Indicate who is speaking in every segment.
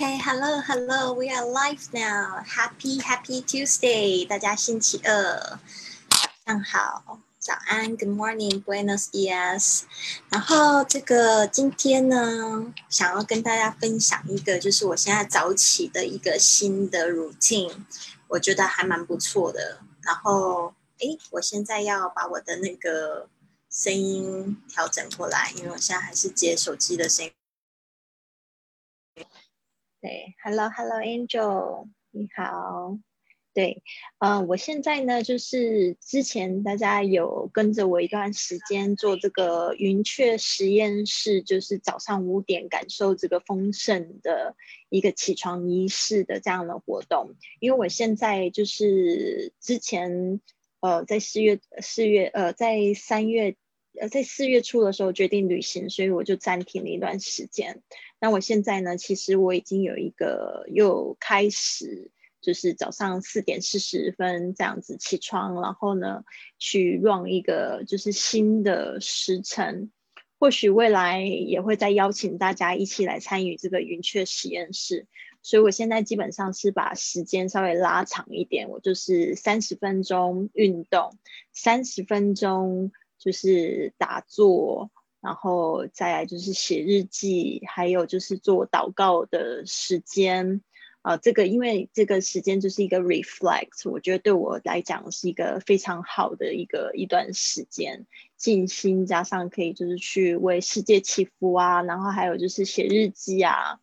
Speaker 1: Okay, hello, hello, we are live now. Happy, happy Tuesday. 大家星期二早上好，早安，Good morning, Buenos dias. 然后这个今天呢，想要跟大家分享一个，就是我现在早起的一个新的 routine，我觉得还蛮不错的。然后，诶，我现在要把我的那个声音调整过来，因为我现在还是接手机的声音。对，Hello，Hello，Angel，你好。对，嗯，我现在呢，就是之前大家有跟着我一段时间做这个云雀实验室，就是早上五点感受这个丰盛的一个起床仪式的这样的活动。因为我现在就是之前，呃，在四月四月，呃，在三月，呃，在四月初的时候决定旅行，所以我就暂停了一段时间。那我现在呢？其实我已经有一个又开始，就是早上四点四十分这样子起床，然后呢去 run 一个就是新的时辰。或许未来也会再邀请大家一起来参与这个云雀实验室。所以我现在基本上是把时间稍微拉长一点，我就是三十分钟运动，三十分钟就是打坐。然后再来就是写日记，还有就是做祷告的时间，啊，这个因为这个时间就是一个 reflect，我觉得对我来讲是一个非常好的一个一段时间，静心加上可以就是去为世界祈福啊，然后还有就是写日记啊，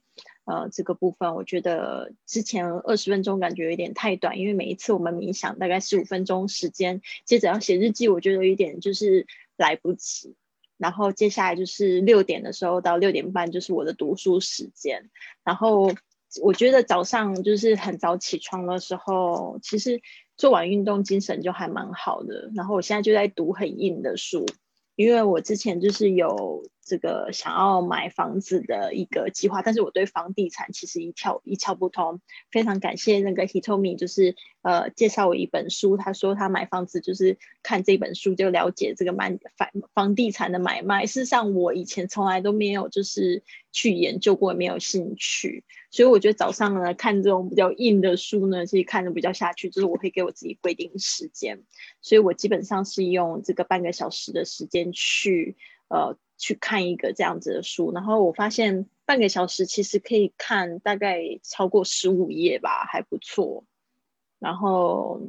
Speaker 1: 呃，这个部分我觉得之前二十分钟感觉有点太短，因为每一次我们冥想大概十五分钟时间，接着要写日记，我觉得有一点就是来不及。然后接下来就是六点的时候到六点半就是我的读书时间。然后我觉得早上就是很早起床的时候，其实做完运动精神就还蛮好的。然后我现在就在读很硬的书，因为我之前就是有。这个想要买房子的一个计划，但是我对房地产其实一窍一窍不通。非常感谢那个 Hitomi，就是呃介绍我一本书，他说他买房子就是看这本书就了解这个买房房地产的买卖。事实上我以前从来都没有就是去研究过，没有兴趣。所以我觉得早上呢看这种比较硬的书呢，其实看的比较下去，就是我会给我自己规定时间，所以我基本上是用这个半个小时的时间去呃。去看一个这样子的书，然后我发现半个小时其实可以看大概超过十五页吧，还不错。然后，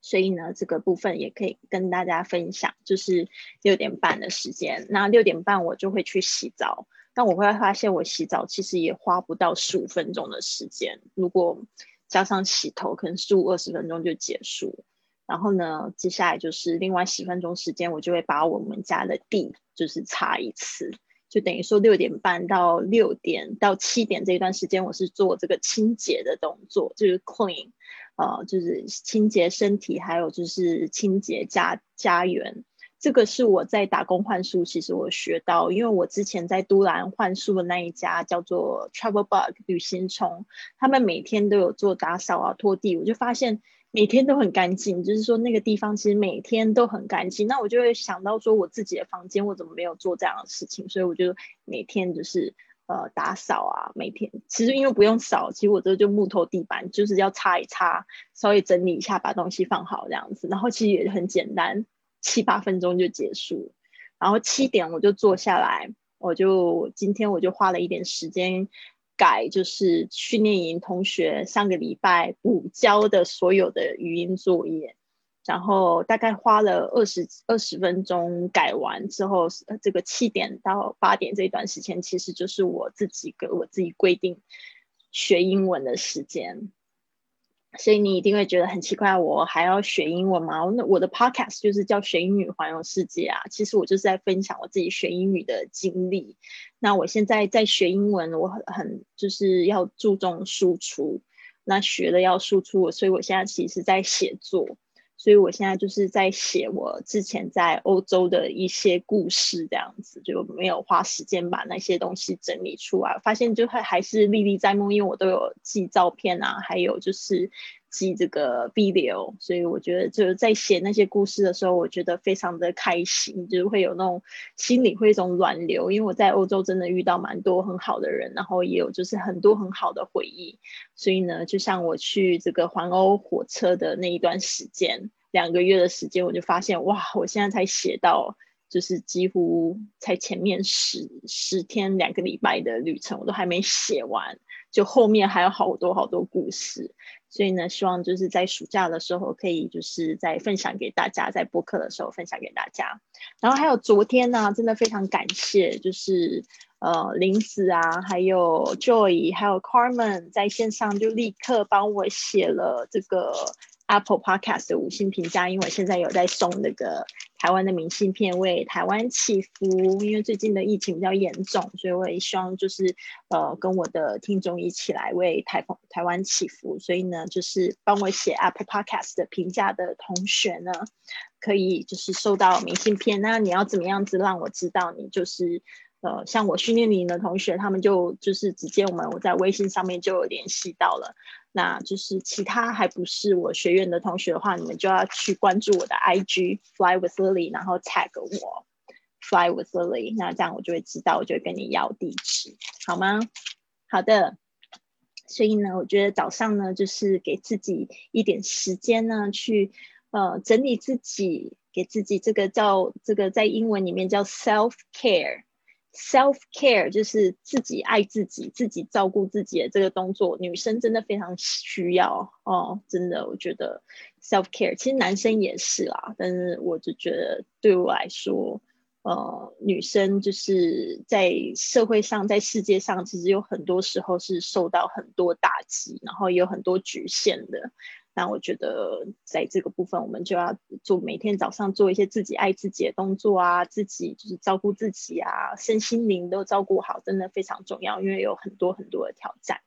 Speaker 1: 所以呢，这个部分也可以跟大家分享，就是六点半的时间。那六点半我就会去洗澡，但我会发现我洗澡其实也花不到十五分钟的时间，如果加上洗头，可能十五二十分钟就结束。然后呢，接下来就是另外十分钟时间，我就会把我们家的地就是擦一次，就等于说六点半到六点到七点这一段时间，我是做这个清洁的动作，就是 clean，呃，就是清洁身体，还有就是清洁家家园。这个是我在打工换宿，其实我学到，因为我之前在都兰换宿的那一家叫做 Travel Bug 旅行虫，他们每天都有做打扫啊、拖地，我就发现。每天都很干净，就是说那个地方其实每天都很干净。那我就会想到说，我自己的房间我怎么没有做这样的事情？所以我就每天就是呃打扫啊，每天其实因为不用扫，其实我这就木头地板，就是要擦一擦，稍微整理一下，把东西放好这样子。然后其实也很简单，七八分钟就结束。然后七点我就坐下来，我就今天我就花了一点时间。改就是训练营同学上个礼拜补交的所有的语音作业，然后大概花了二十二十分钟改完之后，这个七点到八点这一段时间，其实就是我自己给我自己规定学英文的时间。所以你一定会觉得很奇怪，我还要学英文吗？那我的 podcast 就是叫学英语环游世界啊。其实我就是在分享我自己学英语的经历。那我现在在学英文，我很很就是要注重输出，那学了要输出，所以我现在其实在写作。所以我现在就是在写我之前在欧洲的一些故事，这样子就没有花时间把那些东西整理出来。发现就还还是历历在目，因为我都有寄照片啊，还有就是记这个 video，所以我觉得就是在写那些故事的时候，我觉得非常的开心，就是会有那种心里会一种暖流，因为我在欧洲真的遇到蛮多很好的人，然后也有就是很多很好的回忆，所以呢，就像我去这个环欧火车的那一段时间，两个月的时间，我就发现哇，我现在才写到。就是几乎才前面十十天两个礼拜的旅程，我都还没写完，就后面还有好多好多故事。所以呢，希望就是在暑假的时候，可以就是在分享给大家，在播客的时候分享给大家。然后还有昨天呢，真的非常感谢，就是呃林子啊，还有 Joy，还有 Carmen 在线上就立刻帮我写了这个。Apple Podcast 的五星评价，因为我现在有在送那个台湾的明信片为台湾祈福，因为最近的疫情比较严重，所以我也希望就是呃跟我的听众一起来为台风台湾祈福，所以呢就是帮我写 Apple Podcast 的评价的同学呢，可以就是收到明信片。那你要怎么样子让我知道你就是呃像我训练营的同学，他们就就是直接我们我在微信上面就有联系到了。那就是其他还不是我学院的同学的话，你们就要去关注我的 IG Fly with Lily，然后 tag 我 Fly with Lily，那这样我就会知道，我就会跟你要地址，好吗？好的。所以呢，我觉得早上呢，就是给自己一点时间呢，去呃整理自己，给自己这个叫这个在英文里面叫 self care。Self care 就是自己爱自己、自己照顾自己的这个动作，女生真的非常需要哦。真的，我觉得 self care 其实男生也是啦，但是我就觉得对我来说，呃，女生就是在社会上、在世界上，其实有很多时候是受到很多打击，然后也有很多局限的。那我觉得，在这个部分，我们就要做每天早上做一些自己爱自己的动作啊，自己就是照顾自己啊，身心灵都照顾好，真的非常重要，因为有很多很多的挑战。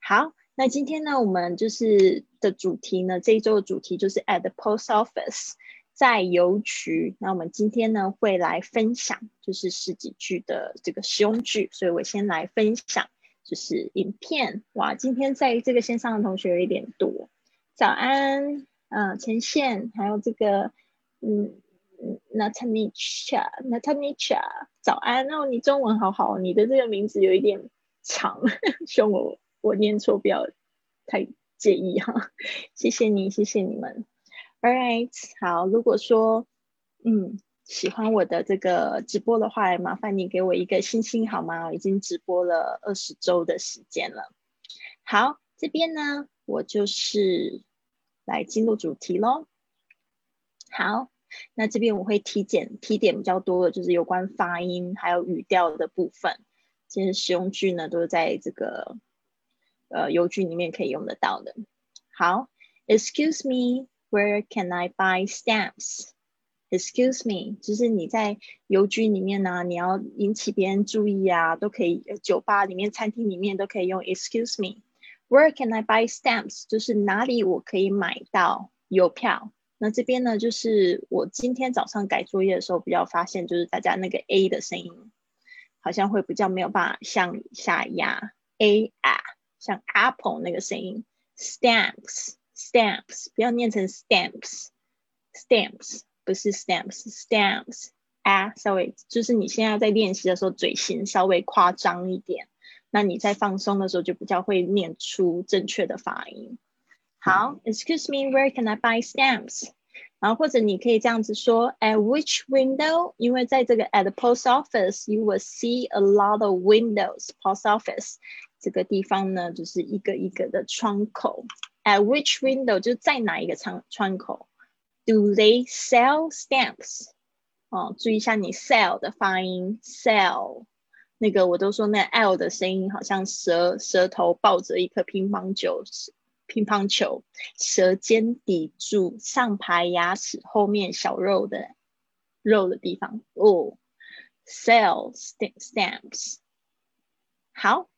Speaker 1: 好，那今天呢，我们就是的主题呢，这一周的主题就是 at the post office，在邮局。那我们今天呢，会来分享就是十几句的这个实用句，所以我先来分享就是影片。哇，今天在这个线上的同学有一点多。早安，嗯，前线，还有这个，嗯，Natanisha，Natanisha，早安。哦，你中文好好，你的这个名字有一点长，希望我我念错不要太介意哈，谢谢你，谢谢你们，All right，好，如果说，嗯，喜欢我的这个直播的话，麻烦你给我一个星星好吗？我已经直播了二十周的时间了，好，这边呢。我就是来进入主题喽。好，那这边我会提点提点比较多的，就是有关发音还有语调的部分。其实实用句呢，都是在这个呃邮局里面可以用得到的。好，Excuse me, where can I buy stamps? Excuse me，就是你在邮局里面呢，你要引起别人注意啊，都可以。酒吧里面、餐厅里面都可以用 Excuse me。Where can I buy stamps？就是哪里我可以买到邮票？那这边呢，就是我今天早上改作业的时候比较发现，就是大家那个 a 的声音好像会比较没有办法向下压 a 啊，像 apple 那个声音。Stamps，stamps，不要念成 stamps，stamps 不是 stamps，stamps 啊，稍微就是你现在在练习的时候嘴型稍微夸张一点。那你在放松的时候就比较会念出正确的发音。好，Excuse me, where can I buy stamps？然后或者你可以这样子说，At which window？因为在这个 at the post office，you will see a lot of windows. Post office 这个地方呢，就是一个一个的窗口。At which window？就在哪一个窗窗口？Do they sell stamps？哦，注意一下你 sell 的发音，sell。 那个我都说那 L 的声音好像舌舌头抱着一颗乒乓球，乒乓球，舌尖抵住上排牙齿后面小肉的肉的地方哦。Sell stamps。好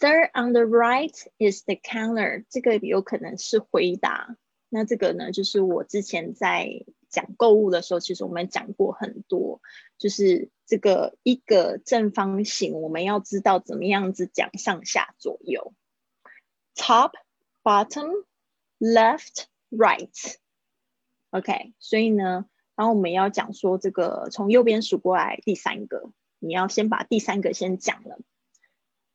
Speaker 1: ，Third on the right is the counter。这个有可能是回答。那这个呢，就是我之前在。讲购物的时候，其实我们讲过很多，就是这个一个正方形，我们要知道怎么样子讲上下左右。Top bottom, left, right. OK，所以呢，然后我们要讲说这个从右边数过来第三个，你要先把第三个先讲了。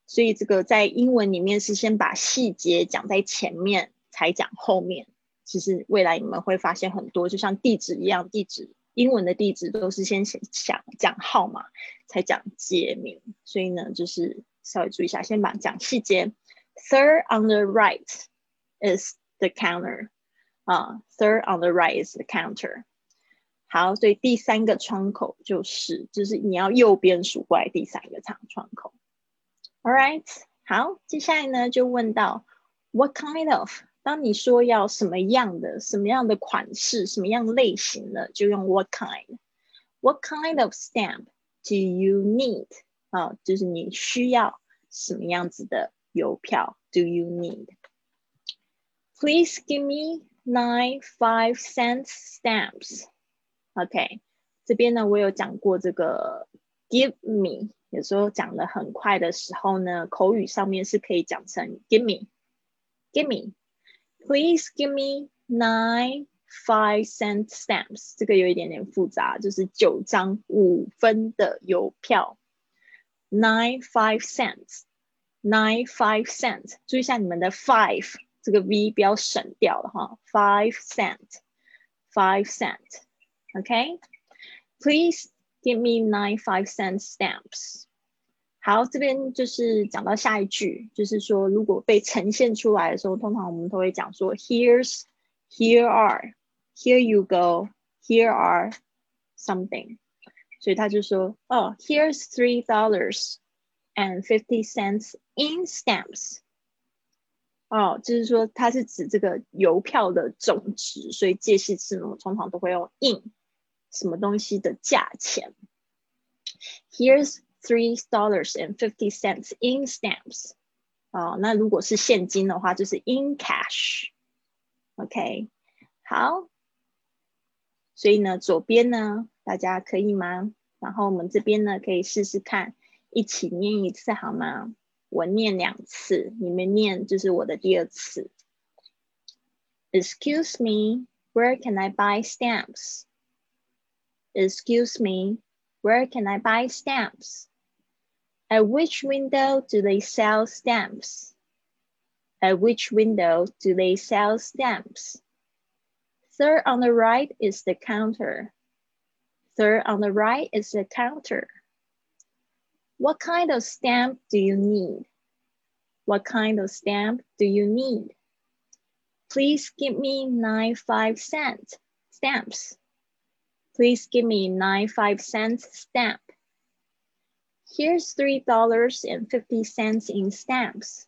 Speaker 1: 所以这个在英文里面是先把细节讲在前面，才讲后面。其实未来你们会发现很多，就像地址一样，地址英文的地址都是先讲讲号码，才讲街名。所以呢，就是稍微注意一下，先把讲细节。Third on the right is the counter. 啊，third on the right is the counter。好，所以第三个窗口就是，就是你要右边数过来第三个窗窗口。All right，好，接下来呢就问到 What kind of？当你说要什么样的、什么样的款式、什么样类型的，就用 What kind。What kind of stamp do you need？啊，就是你需要什么样子的邮票？Do you need？Please give me nine five cents stamps OK，这边呢，我有讲过这个 give me，有时候讲的很快的时候呢，口语上面是可以讲成 give me, Give me me，please give me nine five cent stamps。这个有一点点复杂，就是九张五分的邮票，nine five cents，nine five cents。注意一下你们的 five。这个 v 不要省掉了哈，five cent，five cent，OK？Please give me nine five cent stamps。 好，这边就是讲到下一句，就是说如果被呈现出来的时候，通常我们都会讲说，Here's，here are，here you go，here are something。所以他就说，哦，Here's three dollars and fifty cents in stamps。哦，就是说它是指这个邮票的总值，所以介系词呢通常都会用 in 什么东西的价钱。Here's three dollars and fifty cents in stamps。哦，那如果是现金的话，就是 in cash。OK，好。所以呢，左边呢，大家可以吗？然后我们这边呢，可以试试看，一起念一次好吗？我念两次，你们念就是我的第二次。Excuse me, where can I buy stamps? Excuse me, where can I buy stamps? At which window do they sell stamps? At which window do they sell stamps? Third on the right is the counter. Third on the right is the counter. What kind of stamp do you need? What kind of stamp do you need? Please give me nine five cent stamps. Please give me nine five cent stamp. Here's three dollars and fifty cents in stamps.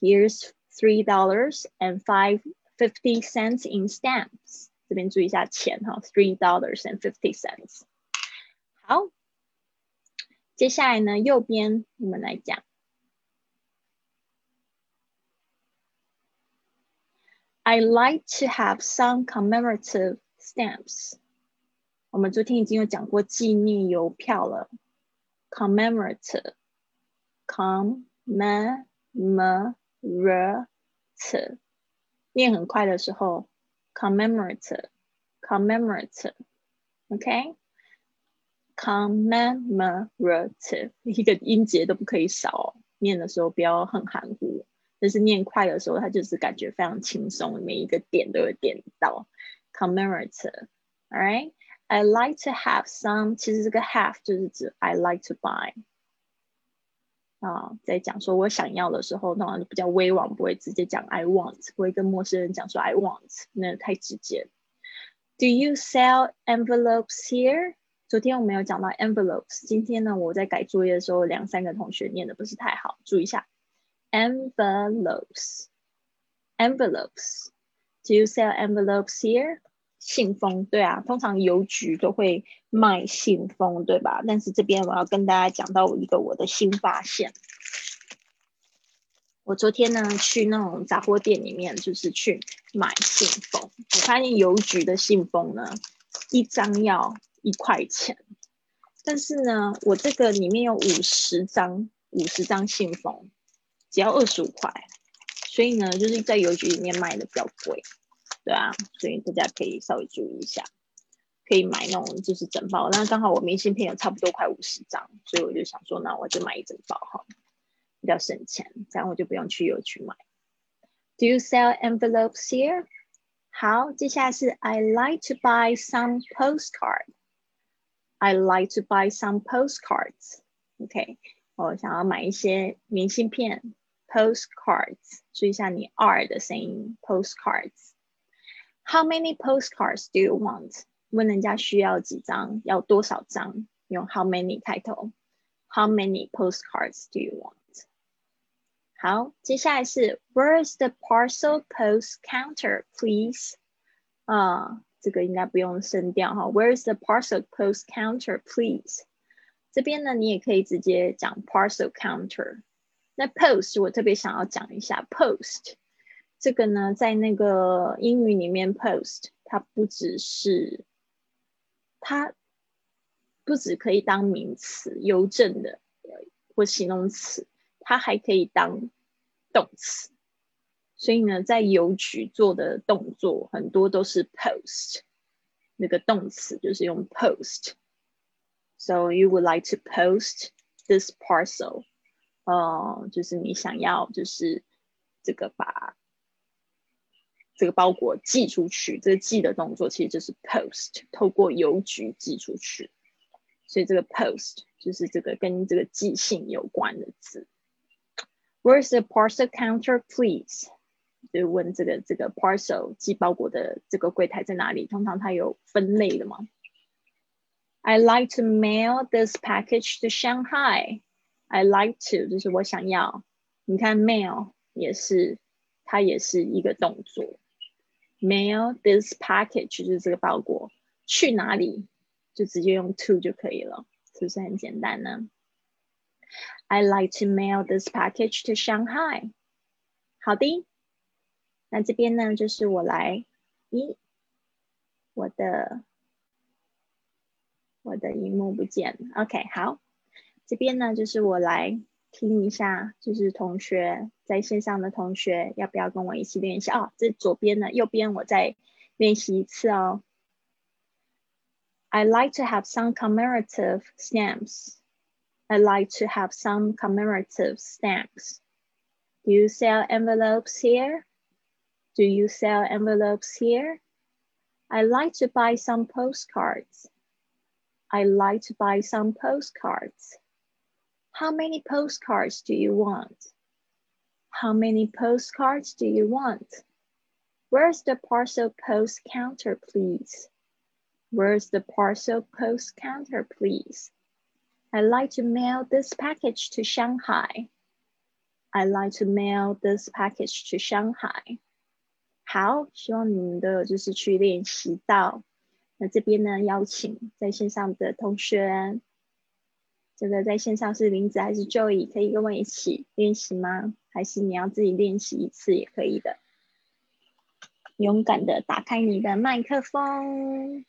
Speaker 1: Here's three dollars and five fifty cents in stamps. 这边注意一下钱哈，three dollars and fifty cents。好，接下来呢，右边我们来讲。I like to have some commemorative stamps。我们昨天已经有讲过纪念邮票了 ，commemorative，commemorate，念很快的时候，commemorate，commemorate，OK。commemorative 一个音节都不可以少，念的时候不要很含糊。但是念快的时候，它就是感觉非常轻松，每一个点都有点到。commemorative，all right？I like to have some，其实这个 have 就是指 I like to buy。啊，在讲说我想要的时候，那比较委婉，不会直接讲 I want，不会跟陌生人讲说 I want，那太直接。Do you sell envelopes here？昨天我们有讲到 envelopes，今天呢，我在改作业的时候，两三个同学念的不是太好，注意一下 envelopes，envelopes。Do you sell envelopes here？ 信封，对啊，通常邮局都会卖信封，对吧？但是这边我要跟大家讲到一个我的新发现。我昨天呢去那种杂货店里面，就是去买信封，我发现邮局的信封呢，一张要。一块钱，但是呢，我这个里面有五十张，五十张信封，只要二十五块，所以呢，就是在邮局里面卖的比较贵，对啊，所以大家可以稍微注意一下，可以买那种就是整包。那刚好我明信片有差不多快五十张，所以我就想说，那我就买一整包哈，比较省钱，这样我就不用去邮局买。Do you sell envelopes here？好，接下来是 I like to buy some postcard。I like to buy some postcards。OK，我想要买一些明信片，postcards。注意一下你 R 的声音，postcards。How many postcards do you want？问人家需要几张，要多少张，用 how many 开头。How many postcards do you want？好，接下来是 Where's the parcel post counter, please？啊，这个应该不用声调哈。Where's the parcel post counter, please？这边呢，你也可以直接讲 parcel counter。那 post 我特别想要讲一下 post 这个呢，在那个英语里面 post 它不只是它不只可以当名词，邮政的或形容词。它还可以当动词，所以呢，在邮局做的动作很多都是 post，那个动词就是用 post。So you would like to post this parcel？哦，就是你想要就是这个把这个包裹寄出去，这个寄的动作其实就是 post，透过邮局寄出去。所以这个 post 就是这个跟这个寄信有关的字。Where's the parcel counter, please？就问这个这个 parcel 寄包裹的这个柜台在哪里？通常它有分类的嘛。I like to mail this package to Shanghai. I like to 就是我想要。你看 mail 也是，它也是一个动作。Mail this package 就是这个包裹去哪里，就直接用 to 就可以了，是不是很简单呢？I like to mail this package to Shanghai。好的，那这边呢就是我来，咦，我的我的荧幕不见了。OK，好，这边呢就是我来听一下，就是同学在线上的同学要不要跟我一起练习？哦，这左边呢，右边我再练习一次哦。I like to have some commemorative stamps. I like to have some commemorative stamps. Do you sell envelopes here? Do you sell envelopes here? I like to buy some postcards. I like to buy some postcards. How many postcards do you want? How many postcards do you want? Where's the parcel post counter, please? Where's the parcel post counter, please? I like to mail this package to Shanghai. I like to mail this package to Shanghai. 好，希望你们的就是去练习到。那这边呢，邀请在线上的同学， 这个在线上是林子还是 Joey？可以跟我一起练习吗？还是你要自己练习一次也可以的。勇敢的打开你的麦克风。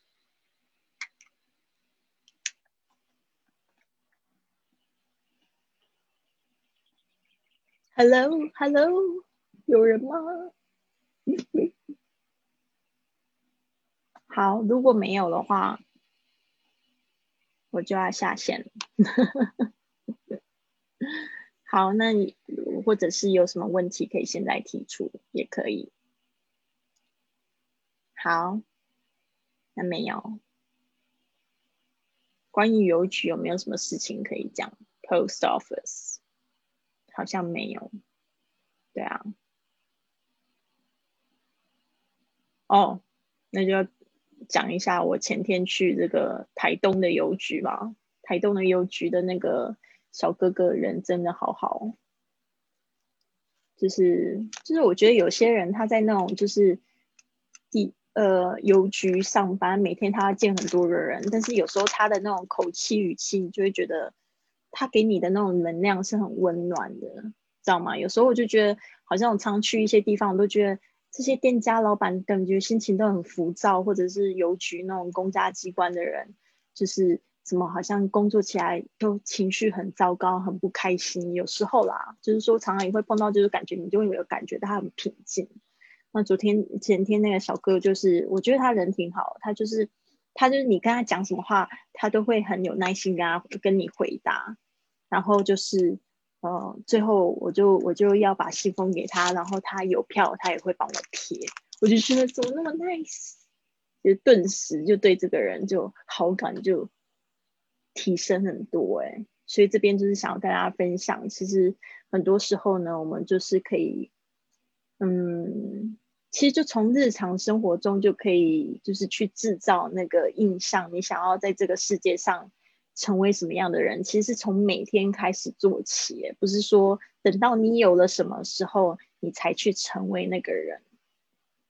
Speaker 1: Hello，Hello，有人吗？好，如果没有的话，我就要下线了。好，那你或者是有什么问题，可以现在提出，也可以。好，那没有。关于邮局有没有什么事情可以讲？Post Office。好像没有，对啊，哦，那就要讲一下我前天去这个台东的邮局吧。台东的邮局的那个小哥哥人真的好好，就是就是我觉得有些人他在那种就是地呃邮局上班，每天他要见很多的人，但是有时候他的那种口气语气，你就会觉得。他给你的那种能量是很温暖的，知道吗？有时候我就觉得，好像我常去一些地方，我都觉得这些店家老板感觉心情都很浮躁，或者是邮局那种公家机关的人，就是怎么好像工作起来都情绪很糟糕，很不开心。有时候啦，就是说常常也会碰到，就是感觉你就会有感觉他很平静。那昨天前天那个小哥，就是我觉得他人挺好，他就是他就是你跟他讲什么话，他都会很有耐心跟他跟你回答。然后就是呃，最后我就我就要把信封给他，然后他有票，他也会帮我贴。我就觉得怎么那么 nice，就顿时就对这个人就好感就。提升很多哎，所以这边就是想要跟大家分享，其实很多时候呢，我们就是可以，嗯，其实就从日常生活中就可以，就是去制造那个印象。你想要在这个世界上成为什么样的人，其实是从每天开始做起，不是说等到你有了什么时候你才去成为那个人。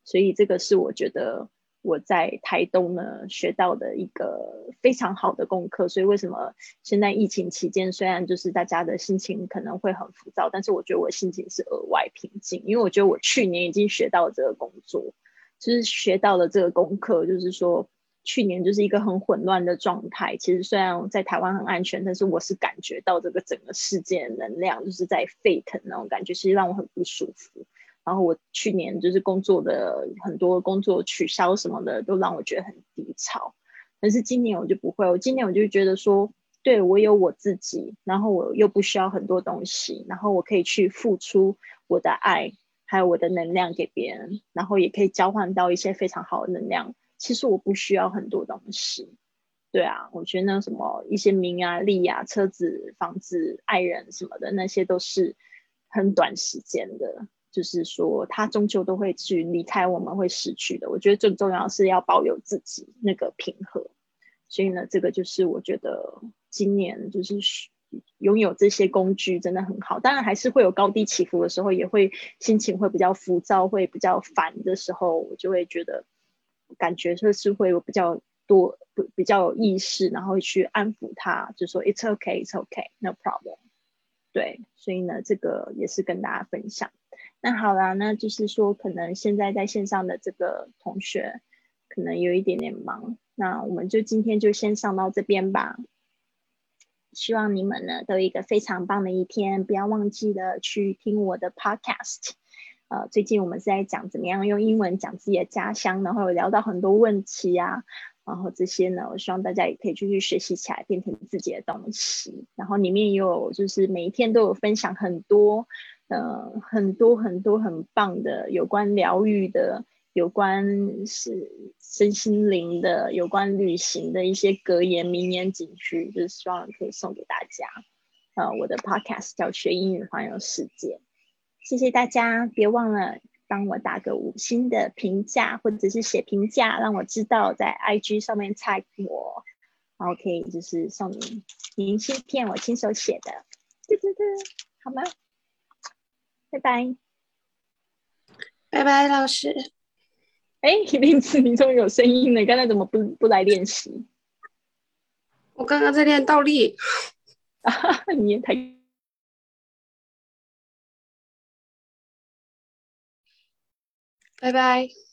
Speaker 1: 所以这个是我觉得。我在台东呢学到的一个非常好的功课，所以为什么现在疫情期间，虽然就是大家的心情可能会很浮躁，但是我觉得我心情是额外平静，因为我觉得我去年已经学到这个工作，就是学到了这个功课，就是说去年就是一个很混乱的状态。其实虽然在台湾很安全，但是我是感觉到这个整个世界的能量就是在沸腾那种感觉，其实让我很不舒服。然后我去年就是工作的很多工作取消什么的，都让我觉得很低潮。但是今年我就不会，我今年我就觉得说，对我有我自己，然后我又不需要很多东西，然后我可以去付出我的爱，还有我的能量给别人，然后也可以交换到一些非常好的能量。其实我不需要很多东西，对啊，我觉得那什么一些名啊、利啊、车子、房子、爱人什么的，那些都是很短时间的。就是说，他终究都会去离开，我们会失去的。我觉得最重要是要保有自己那个平和。所以呢，这个就是我觉得今年就是拥有这些工具真的很好。当然还是会有高低起伏的时候，也会心情会比较浮躁，会比较烦的时候，我就会觉得感觉就是会有比较多比较有意识，然后去安抚他，就说 "It's okay, It's okay, no problem." 对，所以呢，这个也是跟大家分享。那好啦，那就是说，可能现在在线上的这个同学可能有一点点忙，那我们就今天就先上到这边吧。希望你们呢都有一个非常棒的一天，不要忘记了去听我的 podcast。呃，最近我们是在讲怎么样用英文讲自己的家乡，然后有聊到很多问题啊，然后这些呢，我希望大家也可以继续学习起来，变成自己的东西。然后里面也有就是每一天都有分享很多。呃，很多很多很棒的有关疗愈的、有关是身心灵的、有关旅行的一些格言、名言、警句，就是希望可以送给大家。呃，我的 podcast 叫《学英语环游世界》，谢谢大家，别忘了帮我打个五星的评价，或者是写评价，让我知道在 IG 上面 tag 我，然后可以就是送你明信片，我亲手写的，对对对，好吗？拜拜，
Speaker 2: 拜拜，老师。
Speaker 1: 哎，林子，你终于有声音了，刚才怎么不不来练习？
Speaker 2: 我刚刚在练倒立。
Speaker 1: 啊，你也太……
Speaker 2: 拜拜。